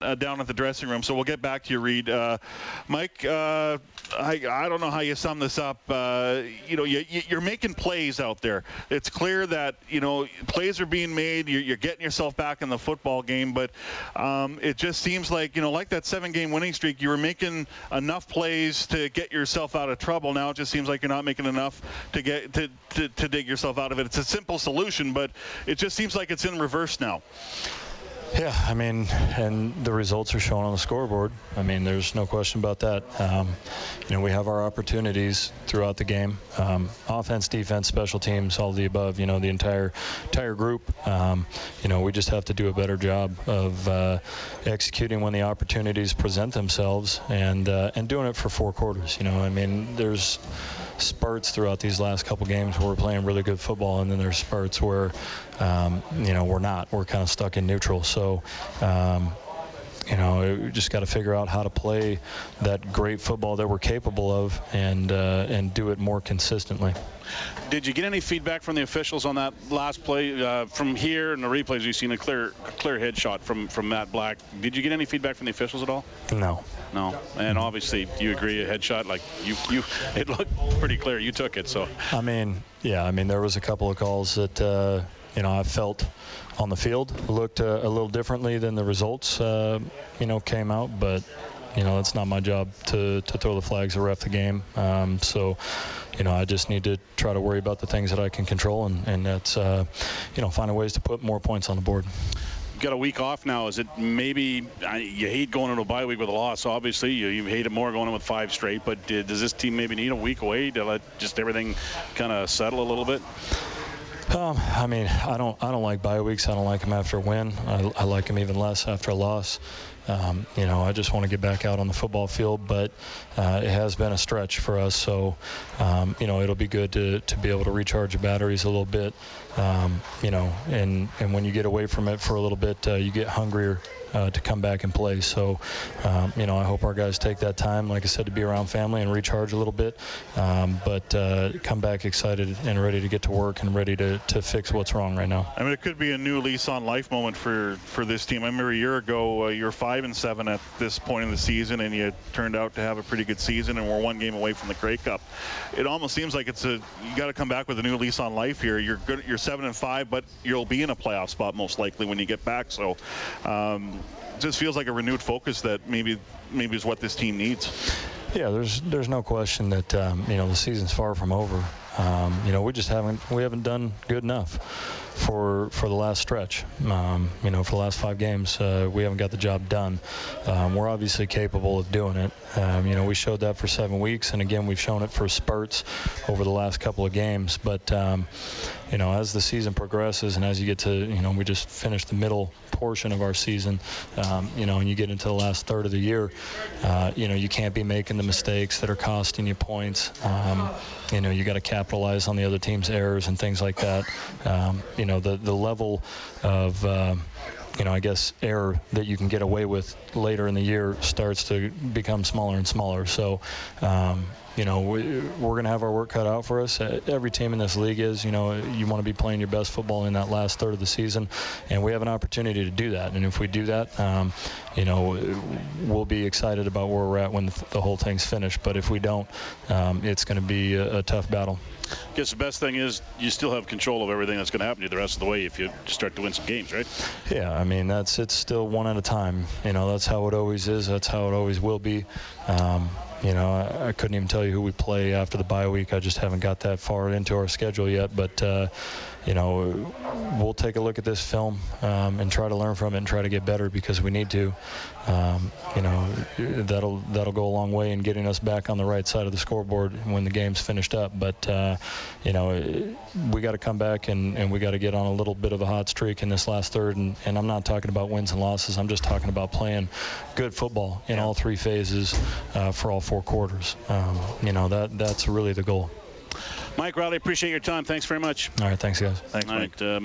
uh, down at the dressing room. So we'll get back to you, Reid. Uh, Mike, uh, I, I don't know how you sum this up. Uh, you know, you, you're making plays out there. It's clear that you know plays are being made. You're, you're getting yourself back in the football game, but um, it just seems like you know, like that seven-game winning streak, you were making enough plays to get yourself out of trouble. Now it just seems like you're not making enough to get to, to, to dig yourself out of it. It's a simple solution, but it just seems like it's in reverse now. Yeah, I mean, and the results are shown on the scoreboard. I mean, there's no question about that. Um, you know, we have our opportunities throughout the game. Um, offense, defense, special teams, all the above. You know, the entire entire group. Um, you know, we just have to do a better job of uh, executing when the opportunities present themselves, and uh, and doing it for four quarters. You know, I mean, there's spurts throughout these last couple games where we're playing really good football, and then there's spurts where, um, you know, we're not. We're kind of stuck in neutral. So, um, you know, we just got to figure out how to play that great football that we're capable of, and uh, and do it more consistently. Did you get any feedback from the officials on that last play? Uh, from here in the replays, you've seen a clear, clear headshot from from Matt Black. Did you get any feedback from the officials at all? No. No. And obviously, you agree a headshot like you you it looked pretty clear. You took it, so. I mean, yeah. I mean, there was a couple of calls that. Uh, you know, I felt on the field looked uh, a little differently than the results, uh, you know, came out. But you know, it's not my job to, to throw the flags or ref the game. Um, so, you know, I just need to try to worry about the things that I can control, and, and that's, uh, you know, finding ways to put more points on the board. got a week off now. Is it maybe you hate going into a bye week with a loss? Obviously, you, you hate it more going in with five straight. But does this team maybe need a week away to let just everything kind of settle a little bit? Um, I mean, I don't, I don't like bye weeks. I don't like them after a win. I, I like them even less after a loss. Um, you know, I just want to get back out on the football field, but uh, it has been a stretch for us. So, um, you know, it'll be good to, to be able to recharge your batteries a little bit. Um, you know, and and when you get away from it for a little bit, uh, you get hungrier uh, to come back and play. So, um, you know, I hope our guys take that time, like I said, to be around family and recharge a little bit, um, but uh, come back excited and ready to get to work and ready to, to fix what's wrong right now. I mean, it could be a new lease on life moment for for this team. I remember a year ago, uh, you're five and seven at this point in the season, and you turned out to have a pretty good season, and we're one game away from the Grey Cup. It almost seems like it's a you got to come back with a new lease on life here. You're good. You're seven and five, but you'll be in a playoff spot most likely when you get back. So. Um, just feels like a renewed focus that maybe maybe is what this team needs. Yeah, there's there's no question that um, you know the season's far from over. Um, you know, we just haven't we haven't done good enough for for the last stretch. Um, you know, for the last five games, uh, we haven't got the job done. Um, we're obviously capable of doing it. Um, you know, we showed that for seven weeks, and again, we've shown it for spurts over the last couple of games. But um, you know, as the season progresses, and as you get to, you know, we just finished the middle portion of our season. Um, you know, and you get into the last third of the year, uh, you know, you can't be making the mistakes that are costing you points. You know, you got to capitalize on the other team's errors and things like that. Um, you know, the the level of uh, you know, I guess error that you can get away with later in the year starts to become smaller and smaller. So, um, you know, we, we're going to have our work cut out for us. Uh, every team in this league is, you know, you want to be playing your best football in that last third of the season, and we have an opportunity to do that. And if we do that, um, you know, we'll be excited about where we're at when the, the whole thing's finished. But if we don't, um, it's going to be a, a tough battle. I guess the best thing is you still have control of everything that's going to happen to you the rest of the way if you start to win some games, right? Yeah, I mean that's it's still one at a time. You know, that's how it always is. That's how it always will be. Um, you know, I, I, couldn't even tell you who we play after the bye week. I just haven't got that far into our schedule yet. But uh, you know, we'll take a look at this film um, and try to learn from it and try to get better because we need to. Um, you know, that'll that'll go a long way in getting us back on the right side of the scoreboard when the game's finished up. But uh, you know, we got to come back and, and we got to get on a little bit of a hot streak in this last third. And, and I'm not talking about wins and losses. I'm just talking about playing good football in all three phases uh, for all four quarters. Um, you know, that that's really the goal. Mike Reilly, appreciate your time. Thanks very much. All right, thanks, guys. Thanks, Mike. Right, uh, Mike